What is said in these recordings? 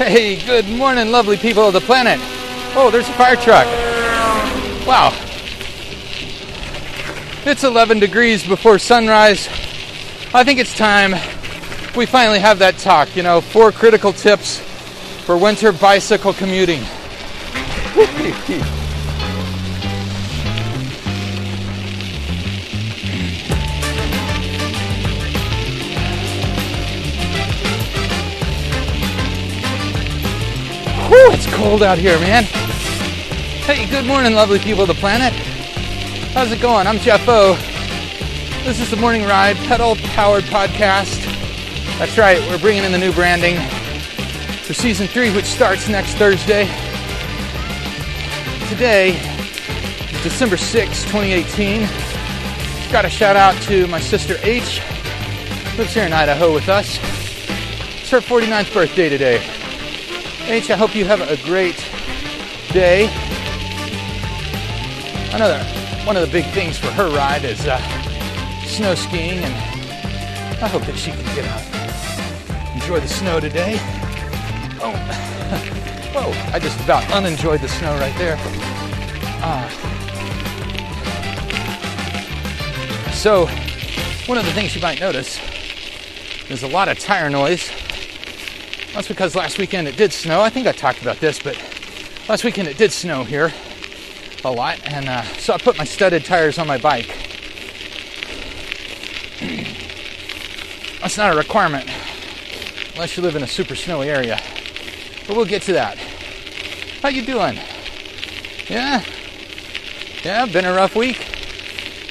Hey, good morning, lovely people of the planet. Oh, there's a fire truck. Wow. It's 11 degrees before sunrise. I think it's time we finally have that talk. You know, four critical tips for winter bicycle commuting. it's cold out here, man. Hey, good morning, lovely people of the planet. How's it going? I'm Jeff O. This is the Morning Ride pedal powered podcast. That's right, we're bringing in the new branding for season three, which starts next Thursday. Today, December 6, 2018. Got a shout out to my sister H, lives here in Idaho with us. It's her 49th birthday today. H, I hope you have a great day. Another one of the big things for her ride is uh, snow skiing, and I hope that she can get out enjoy the snow today. Oh, whoa, I just about unenjoyed the snow right there. Uh, so, one of the things you might notice is a lot of tire noise that's because last weekend it did snow. I think I talked about this, but last weekend it did snow here a lot, and uh, so I put my studded tires on my bike. That's not a requirement unless you live in a super snowy area. But we'll get to that. How you doing? Yeah? Yeah, been a rough week.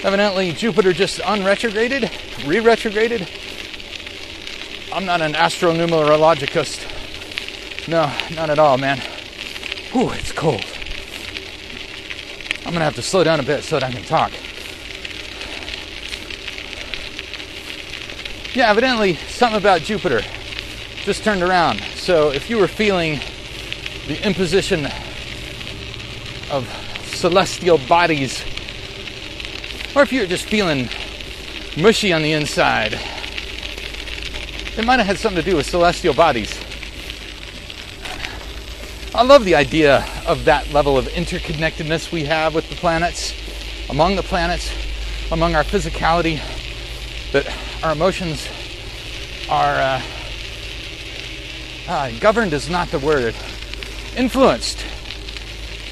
Evidently Jupiter just unretrograded, re-retrograded. I'm not an astronumerologist. No, not at all, man. Ooh, it's cold. I'm gonna have to slow down a bit so that I can talk. Yeah, evidently something about Jupiter just turned around. So if you were feeling the imposition of celestial bodies, or if you're just feeling mushy on the inside, it might have had something to do with celestial bodies. I love the idea of that level of interconnectedness we have with the planets, among the planets, among our physicality, that our emotions are uh, uh, governed is not the word, influenced.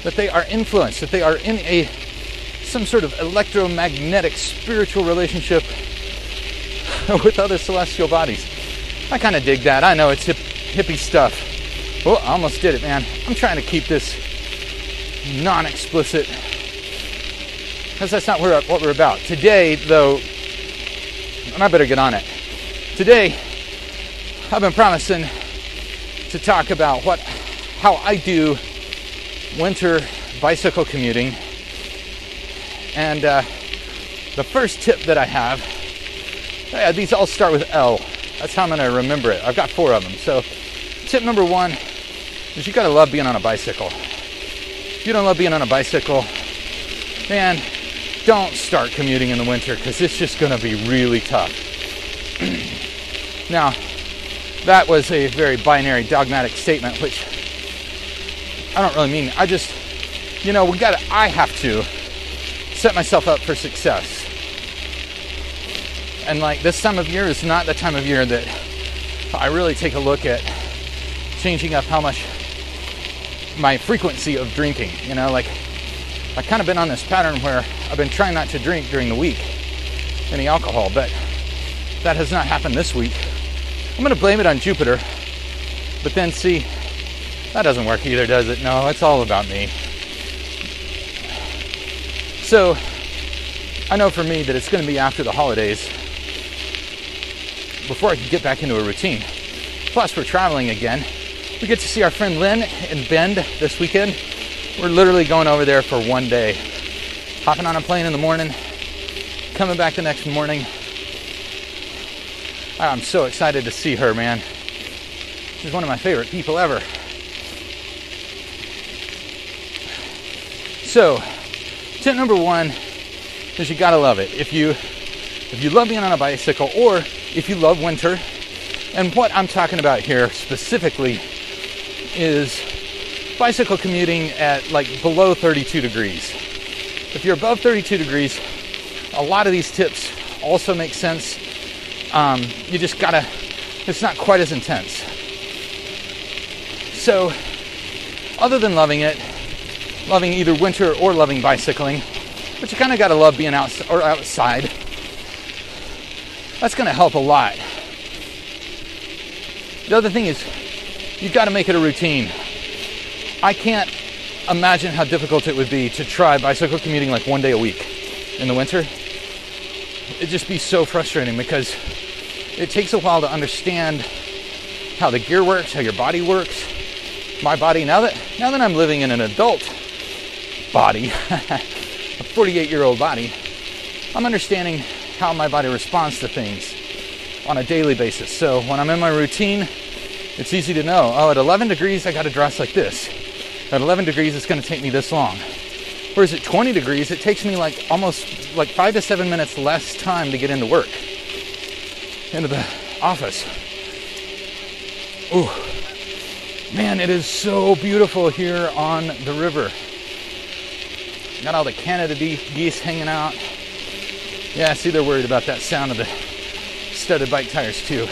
That they are influenced, that they are in a some sort of electromagnetic spiritual relationship with other celestial bodies. I kind of dig that. I know it's hip, hippie stuff. Oh, I almost did it, man. I'm trying to keep this non explicit because that's not what we're about. Today, though, and I better get on it. Today, I've been promising to talk about what, how I do winter bicycle commuting. And uh, the first tip that I have, yeah, these all start with L. That's how I'm to remember it. I've got four of them. So, tip number one is you got to love being on a bicycle. If you don't love being on a bicycle, man, don't start commuting in the winter because it's just to be really tough. now, that was a very binary, dogmatic statement, which I don't really mean. I just, you know, we got to, I have to set myself up for success and like this time of year is not the time of year that I really take a look at changing up how much my frequency of drinking. You know, like I've kind of been on this pattern where I've been trying not to drink during the week any alcohol, but that has not happened this week. I'm going to blame it on Jupiter, but then see, that doesn't work either, does it? No, it's all about me. So, I know for me that it's going to be after the holidays before I can get back into a routine. Plus, we're traveling again. We get to see our friend Lynn in Bend this weekend. We're literally going over there for one day. Hopping on a plane in the morning, coming back the next morning. Ah, I'm so excited to see her, man. She's one of my favorite people ever. So, tip number one is you gotta love it. If you if you love being on a bicycle or if you love winter. And what I'm talking about here specifically is bicycle commuting at like below 32 degrees. If you're above 32 degrees, a lot of these tips also make sense. Um, you just gotta, it's not quite as intense. So, other than loving it, loving either winter or loving bicycling, but you kind of gotta love being out or outside. That's gonna help a lot. The other thing is, you've gotta make it a routine. I can't imagine how difficult it would be to try bicycle commuting like one day a week in the winter. It'd just be so frustrating because it takes a while to understand how the gear works, how your body works. My body now that now that I'm living in an adult body, a 48 year old body, I'm understanding how my body responds to things on a daily basis. So when I'm in my routine, it's easy to know, oh, at 11 degrees, I got to dress like this. At 11 degrees, it's going to take me this long. Whereas at 20 degrees, it takes me like almost like five to seven minutes less time to get into work, into the office. Ooh, man, it is so beautiful here on the river. Got all the Canada geese hanging out. Yeah, I see they're worried about that sound of the studded bike tires too.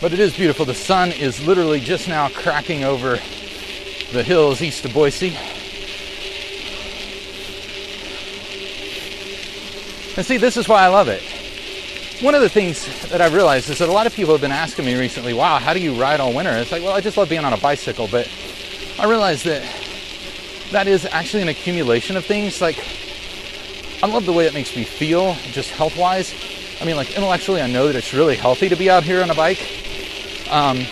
But it is beautiful. The sun is literally just now cracking over the hills east of Boise. And see, this is why I love it. One of the things that I've realized is that a lot of people have been asking me recently, wow, how do you ride all winter? It's like, well, I just love being on a bicycle, but I realized that that is actually an accumulation of things. Like, I love the way it makes me feel, just health wise. I mean, like, intellectually, I know that it's really healthy to be out here on a bike. Um,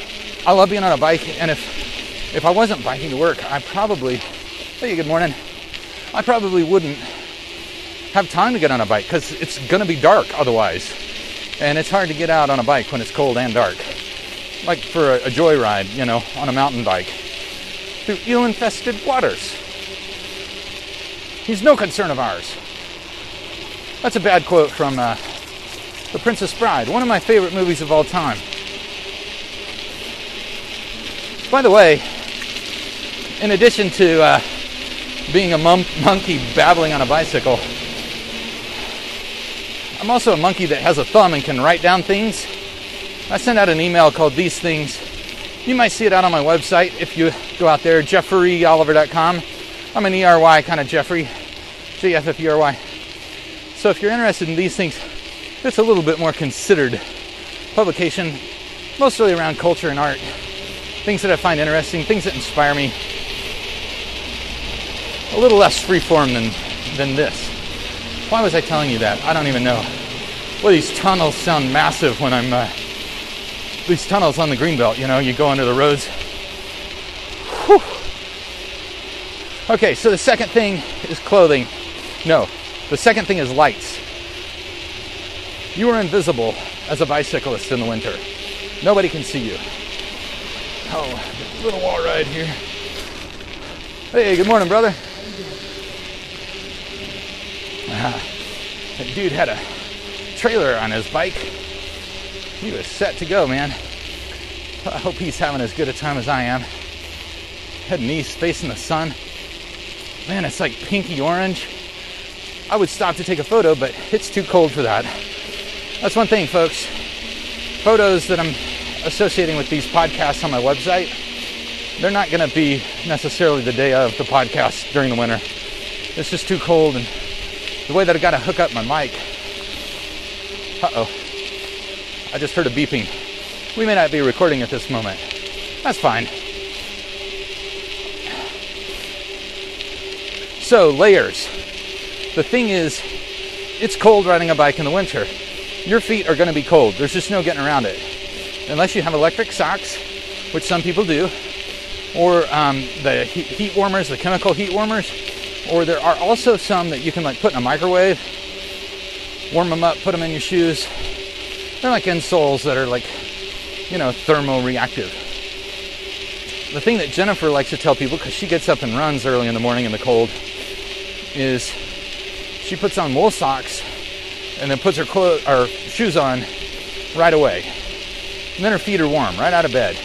I love being on a bike, and if if I wasn't biking to work, I probably, hey, good morning. I probably wouldn't have time to get on a bike because it's gonna be dark otherwise, and it's hard to get out on a bike when it's cold and dark. Like for a, a joyride, you know, on a mountain bike through eel-infested waters. He's no concern of ours. That's a bad quote from uh, The Princess Bride, one of my favorite movies of all time. By the way, in addition to uh, being a mon- monkey babbling on a bicycle, I'm also a monkey that has a thumb and can write down things. I sent out an email called These Things. You might see it out on my website if you go out there, jefferyoliver.com. I'm an ERY kind of Jeffery, J F F E R Y. So if you're interested in these things, it's a little bit more considered publication, mostly around culture and art things that I find interesting, things that inspire me. A little less freeform than, than this. Why was I telling you that? I don't even know. Well, these tunnels sound massive when I'm. Uh, these tunnels on the greenbelt, you know, you go under the roads. Whew. Okay, so the second thing is clothing. No, the second thing is lights. You are invisible as a bicyclist in the winter. Nobody can see you. Oh, little wall ride here. Hey, good morning, brother. Uh, that dude had a trailer on his bike. He was set to go, man. I hope he's having as good a time as I am. Heading east, facing the sun. Man, it's like pinky orange. I would stop to take a photo, but it's too cold for that. That's one thing, folks. Photos that I'm associating with these podcasts on my website, they're not going to be necessarily the day of the podcast during the winter. It's just too cold, and the way that I got to hook up my mic. Uh oh. I just heard a beeping. We may not be recording at this moment. That's fine. So, layers. The thing is, it's cold riding a bike in the winter. Your feet are going to be cold. There's just no getting around it unless you have electric socks, which some people do, or um, the heat warmers, the chemical heat warmers, or there are also some that you can like put in a microwave, warm them up, put them in your shoes. They're like insoles that are like, you know, thermoreactive. The thing that Jennifer likes to tell people, because she gets up and runs early in the morning in the cold, is she puts on wool socks and then puts her, clo- her shoes on right away And then her feet are warm right out of bed.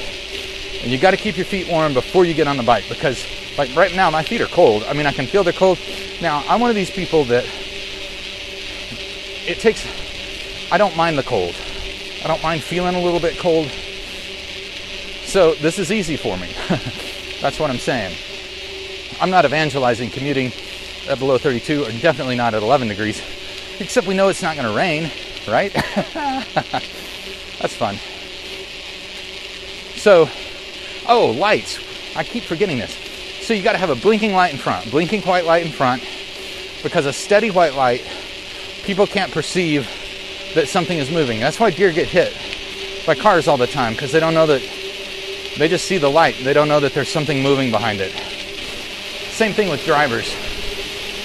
And you got to keep your feet warm before you get on the bike because, like right now, my feet are cold. I mean, I can feel they're cold. Now, I'm one of these people that it takes, I don't mind the cold. I don't mind feeling a little bit cold. So this is easy for me. That's what I'm saying. I'm not evangelizing commuting at below 32, or definitely not at 11 degrees, except we know it's not going to rain, right? That's fun. So, oh, lights. I keep forgetting this. So you got to have a blinking light in front, blinking white light in front, because a steady white light, people can't perceive that something is moving. That's why deer get hit by cars all the time, because they don't know that, they just see the light. They don't know that there's something moving behind it. Same thing with drivers.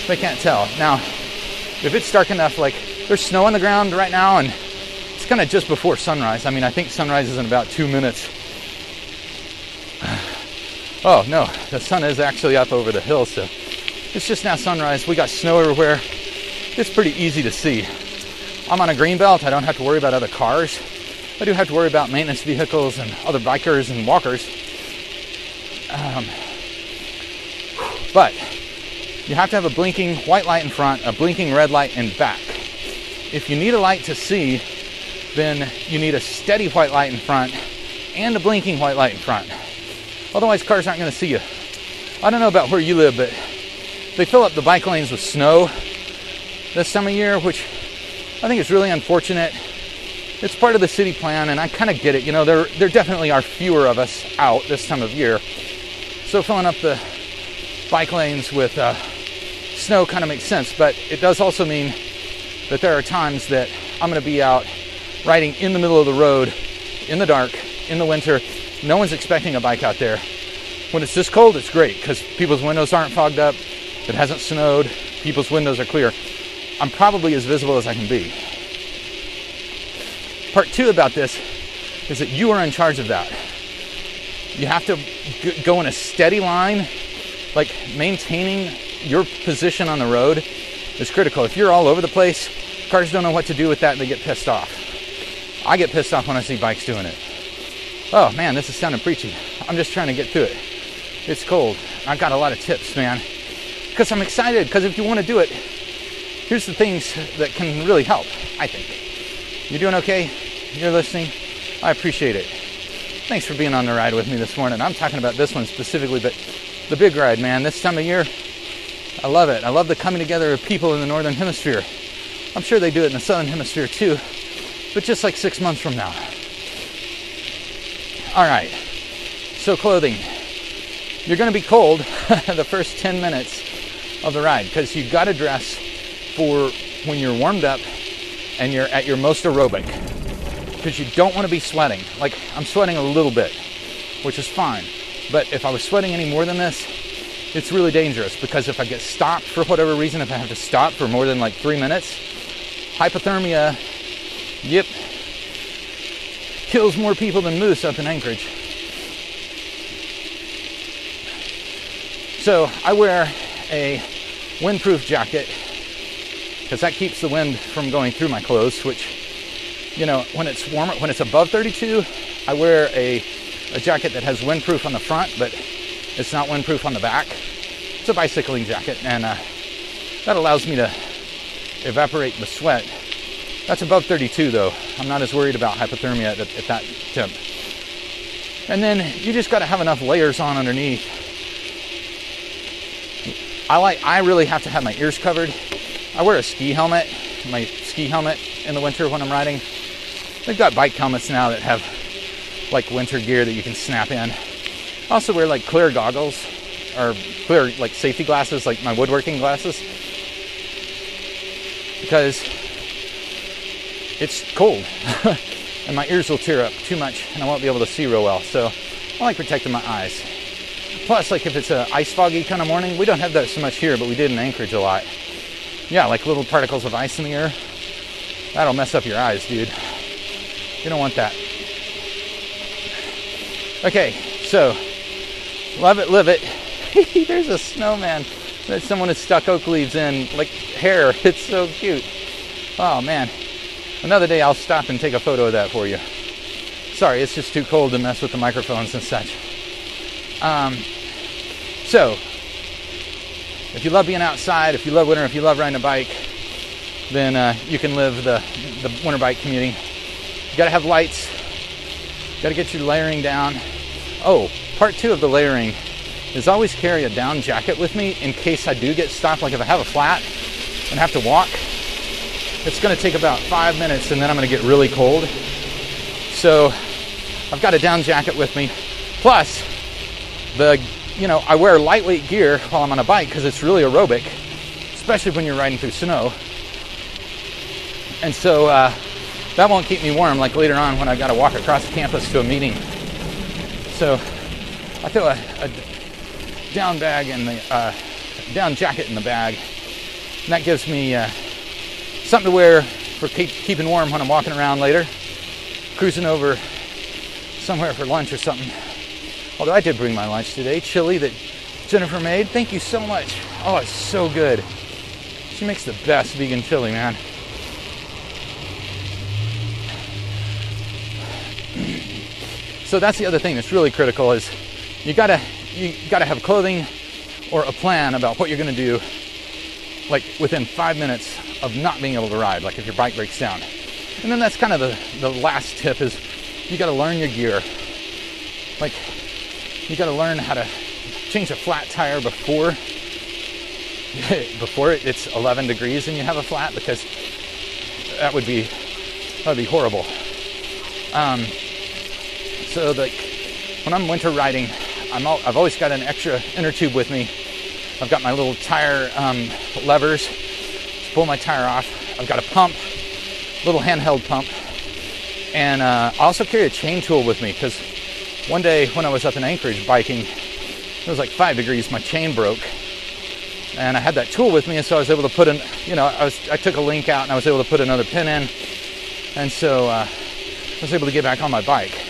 They can't tell. Now, if it's dark enough, like there's snow on the ground right now, and it's kind of just before sunrise. I mean, I think sunrise is in about two minutes. Oh no, the sun is actually up over the hill, so it's just now sunrise. We got snow everywhere. It's pretty easy to see. I'm on a green belt. I don't have to worry about other cars. I do have to worry about maintenance vehicles and other bikers and walkers. Um, but you have to have a blinking white light in front, a blinking red light in back. If you need a light to see, then you need a steady white light in front and a blinking white light in front. Otherwise, cars aren't going to see you. I don't know about where you live, but they fill up the bike lanes with snow this time of year, which I think is really unfortunate. It's part of the city plan, and I kind of get it. You know, there there definitely are fewer of us out this time of year, so filling up the bike lanes with uh, snow kind of makes sense. But it does also mean that there are times that I'm going to be out riding in the middle of the road in the dark in the winter. No one's expecting a bike out there. When it's this cold, it's great because people's windows aren't fogged up. It hasn't snowed. People's windows are clear. I'm probably as visible as I can be. Part two about this is that you are in charge of that. You have to go in a steady line, like maintaining your position on the road is critical. If you're all over the place, cars don't know what to do with that and they get pissed off. I get pissed off when I see bikes doing it. Oh man, this is sounding preachy. I'm just trying to get through it. It's cold. I've got a lot of tips, man. Because I'm excited, because if you want to do it, here's the things that can really help, I think. You're doing okay? You're listening? I appreciate it. Thanks for being on the ride with me this morning. I'm talking about this one specifically, but the big ride, man. This time of year, I love it. I love the coming together of people in the northern hemisphere. I'm sure they do it in the southern hemisphere too, but just like six months from now. All right. So clothing. You're going to be cold the first 10 minutes of the ride because you've got to dress for when you're warmed up and you're at your most aerobic because you don't want to be sweating. Like I'm sweating a little bit, which is fine. But if I was sweating any more than this, it's really dangerous because if I get stopped for whatever reason, if I have to stop for more than like three minutes, hypothermia, yep, kills more people than moose up in Anchorage. So I wear a windproof jacket because that keeps the wind from going through my clothes, which, you know, when it's warmer, when it's above 32, I wear a, a jacket that has windproof on the front, but it's not windproof on the back. It's a bicycling jacket, and uh, that allows me to evaporate the sweat. That's above 32 though. I'm not as worried about hypothermia at, at that temp. And then you just got to have enough layers on underneath. I like I really have to have my ears covered. I wear a ski helmet, my ski helmet in the winter when I'm riding. They've got bike helmets now that have like winter gear that you can snap in. I also wear like clear goggles or clear like safety glasses, like my woodworking glasses. Because it's cold and my ears will tear up too much and I won't be able to see real well. So I like protecting my eyes. Plus, like if it's a ice foggy kind of morning, we don't have that so much here, but we did in Anchorage a lot. Yeah, like little particles of ice in the air. That'll mess up your eyes, dude. You don't want that. Okay, so love it, live it. There's a snowman that someone has stuck oak leaves in, like hair. It's so cute. Oh man. Another day I'll stop and take a photo of that for you. Sorry, it's just too cold to mess with the microphones and such. Um, so, if you love being outside, if you love winter, if you love riding a bike, then uh, you can live the, the winter bike commuting. You gotta have lights, gotta get your layering down. Oh, part two of the layering is always carry a down jacket with me in case I do get stopped. Like if I have a flat and have to walk, it's gonna take about five minutes and then I'm gonna get really cold. So I've got a down jacket with me. Plus, the you know, I wear lightweight gear while I'm on a bike because it's really aerobic, especially when you're riding through snow. And so uh, that won't keep me warm like later on when I've got to walk across campus to a meeting. So I throw a, a down bag and the uh, down jacket in the bag, and that gives me uh, something to wear for keep, keeping warm when I'm walking around later, cruising over somewhere for lunch or something. Although I did bring my lunch today, chili that Jennifer made. Thank you so much. Oh, it's so good. She makes the best vegan chili, man. So that's the other thing that's really critical is you gotta you gotta have clothing or a plan about what you're gonna do like within five minutes of not being able to ride, like if your bike breaks down. And then that's kind of the, the last tip is you gotta learn your gear. Like you gotta learn how to change a flat tire before before it's 11 degrees and you have a flat because that would be that would be horrible. Um, so when I'm winter riding, I'm all, I've always got an extra inner tube with me. I've got my little tire um, levers to pull my tire off. I've got a pump, little handheld pump, and uh, I also carry a chain tool with me because one day when I was up in Anchorage biking, it was like five degrees. My chain broke, and I had that tool with me, and so I was able to put in. You know, I was I took a link out and I was able to put another pin in, and so uh, I was able to get back on my bike.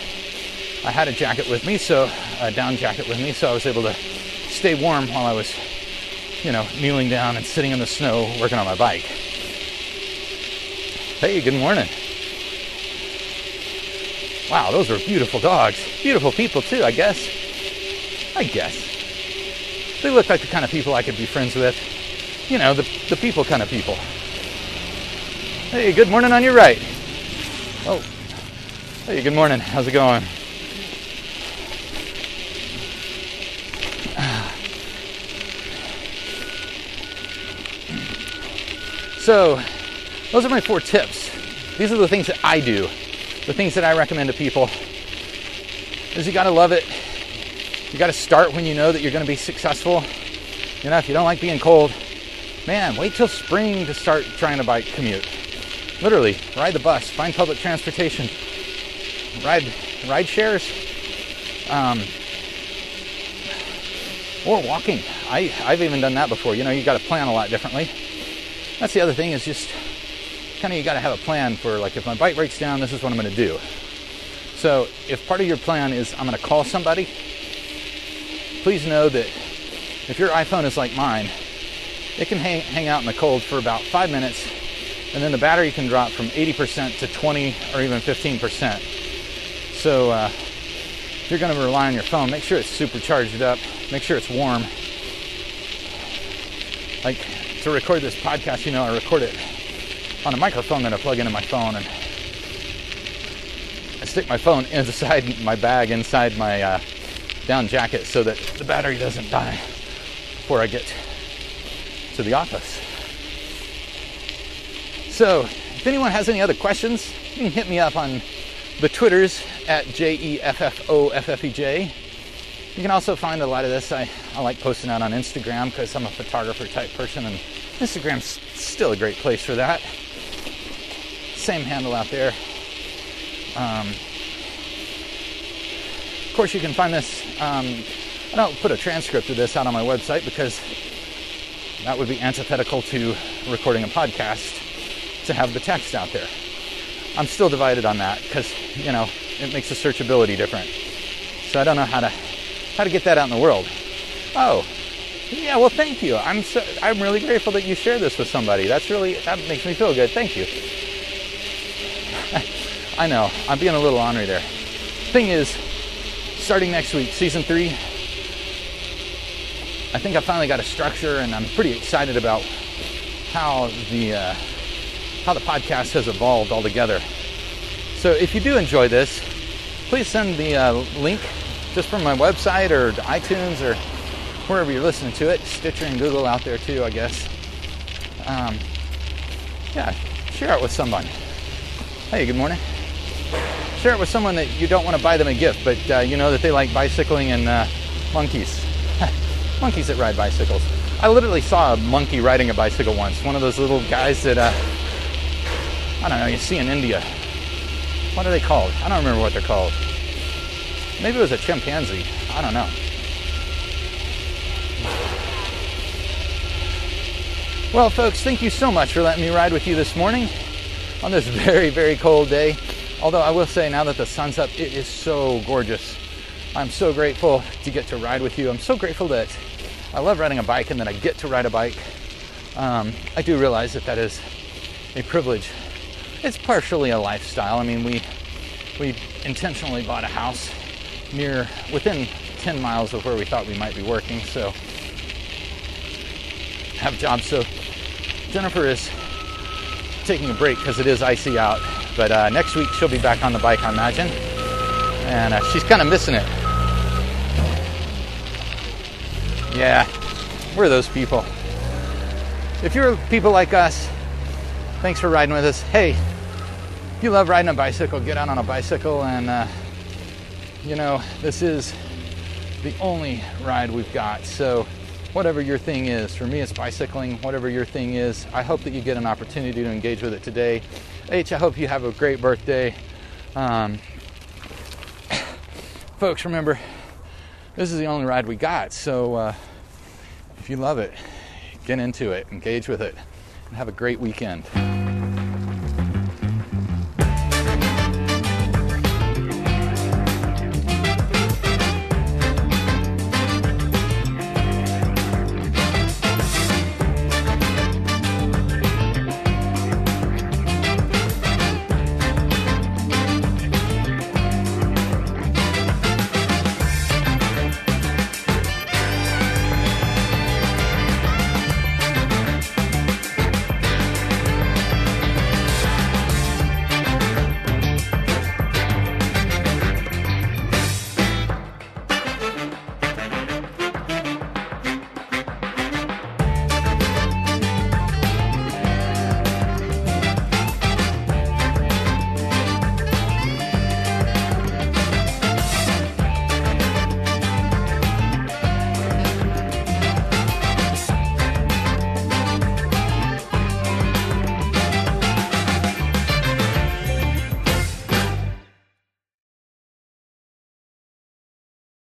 I had a jacket with me, so a down jacket with me, so I was able to stay warm while I was, you know, kneeling down and sitting in the snow working on my bike. Hey, good morning. Wow, those are beautiful dogs. Beautiful people too, I guess. I guess. They look like the kind of people I could be friends with. You know, the, the people kind of people. Hey, good morning on your right. Oh, hey, good morning. How's it going? So, those are my four tips. These are the things that I do, the things that I recommend to people. Is you got to love it. You got to start when you know that you're to be successful. You know, if you don't like being cold, man, wait till spring to start trying to bike commute. Literally, ride the bus, find public transportation, ride ride shares, um, or walking. I, I've even done that before. You know, you got to plan a lot differently that's the other thing is just kind of you got to have a plan for like if my bike breaks down, this is what I'm going to do. So if part of your plan is I'm going to call somebody, please know that if your iPhone is like mine, it can hang, hang out in the cold for about five minutes, and then the battery can drop from 80% to 20 or even 15%. So uh, if you're going to rely on your phone, make sure it's super charged up, make sure it's warm. Like to record this podcast, you know, I record it on a microphone that I plug into my phone, and I stick my phone inside my bag, inside my uh, down jacket, so that the battery doesn't die before I get to the office. So, if anyone has any other questions, you can hit me up on the Twitters at J E F F O F F E J you can also find a lot of this. I, I like posting out on Instagram because I'm a photographer type person, and Instagram's still a great place for that. Same handle out there. Um, of course, you can find this. Um, I don't put a transcript of this out on my website because that would be antithetical to recording a podcast to have the text out there. I'm still divided on that because, you know, it makes the searchability different. So I don't know how to how to get that out in the world. Oh, yeah. Well, thank you. I'm so, I'm really grateful that you share this with somebody. That's really that makes me feel good. Thank you. I know I'm being a little ornery there. thing is, starting next week, season three, I think I finally got a structure, and I'm pretty excited about how the uh, how the podcast has evolved altogether. So if you do enjoy this, please send the uh, link just from my website or iTunes or wherever you're listening to it, Stitcher and Google out there too, I guess. Um, yeah, share it with someone. Hey, good morning. Share it with someone that you don't want to buy them a gift, but uh, you know that they like bicycling and uh, monkeys. monkeys that ride bicycles. I literally saw a monkey riding a bicycle once. One of those little guys that, uh, I don't know, you see in India. What are they called? I don't remember what they're called. Maybe it was a chimpanzee. I don't know. Well, folks, thank you so much for letting me ride with you this morning on this very, very cold day. Although I will say, now that the sun's up, it is so gorgeous. I'm so grateful to get to ride with you. I'm so grateful that I love riding a bike and that I get to ride a bike. Um, I do realize that that is a privilege. It's partially a lifestyle. I mean, we we intentionally bought a house near within 10 miles of where we thought we might be working, so have jobs. So Jennifer is taking a break because it is icy out, but uh, next week she'll be back on the bike, I imagine, and uh, she's kind of missing it. Yeah, we're those people. If you're people like us, thanks for riding with us. Hey, if you love riding a bicycle, get out on a bicycle. And, uh, you know, this is the only ride we've got. So, whatever your thing is, for me it's bicycling, whatever your thing is, I hope that you get an opportunity to engage with it today. H, I hope you have a great birthday. Um, folks, remember, this is the only ride we got. So uh, if you love it, get into it, engage with it, and have a great weekend.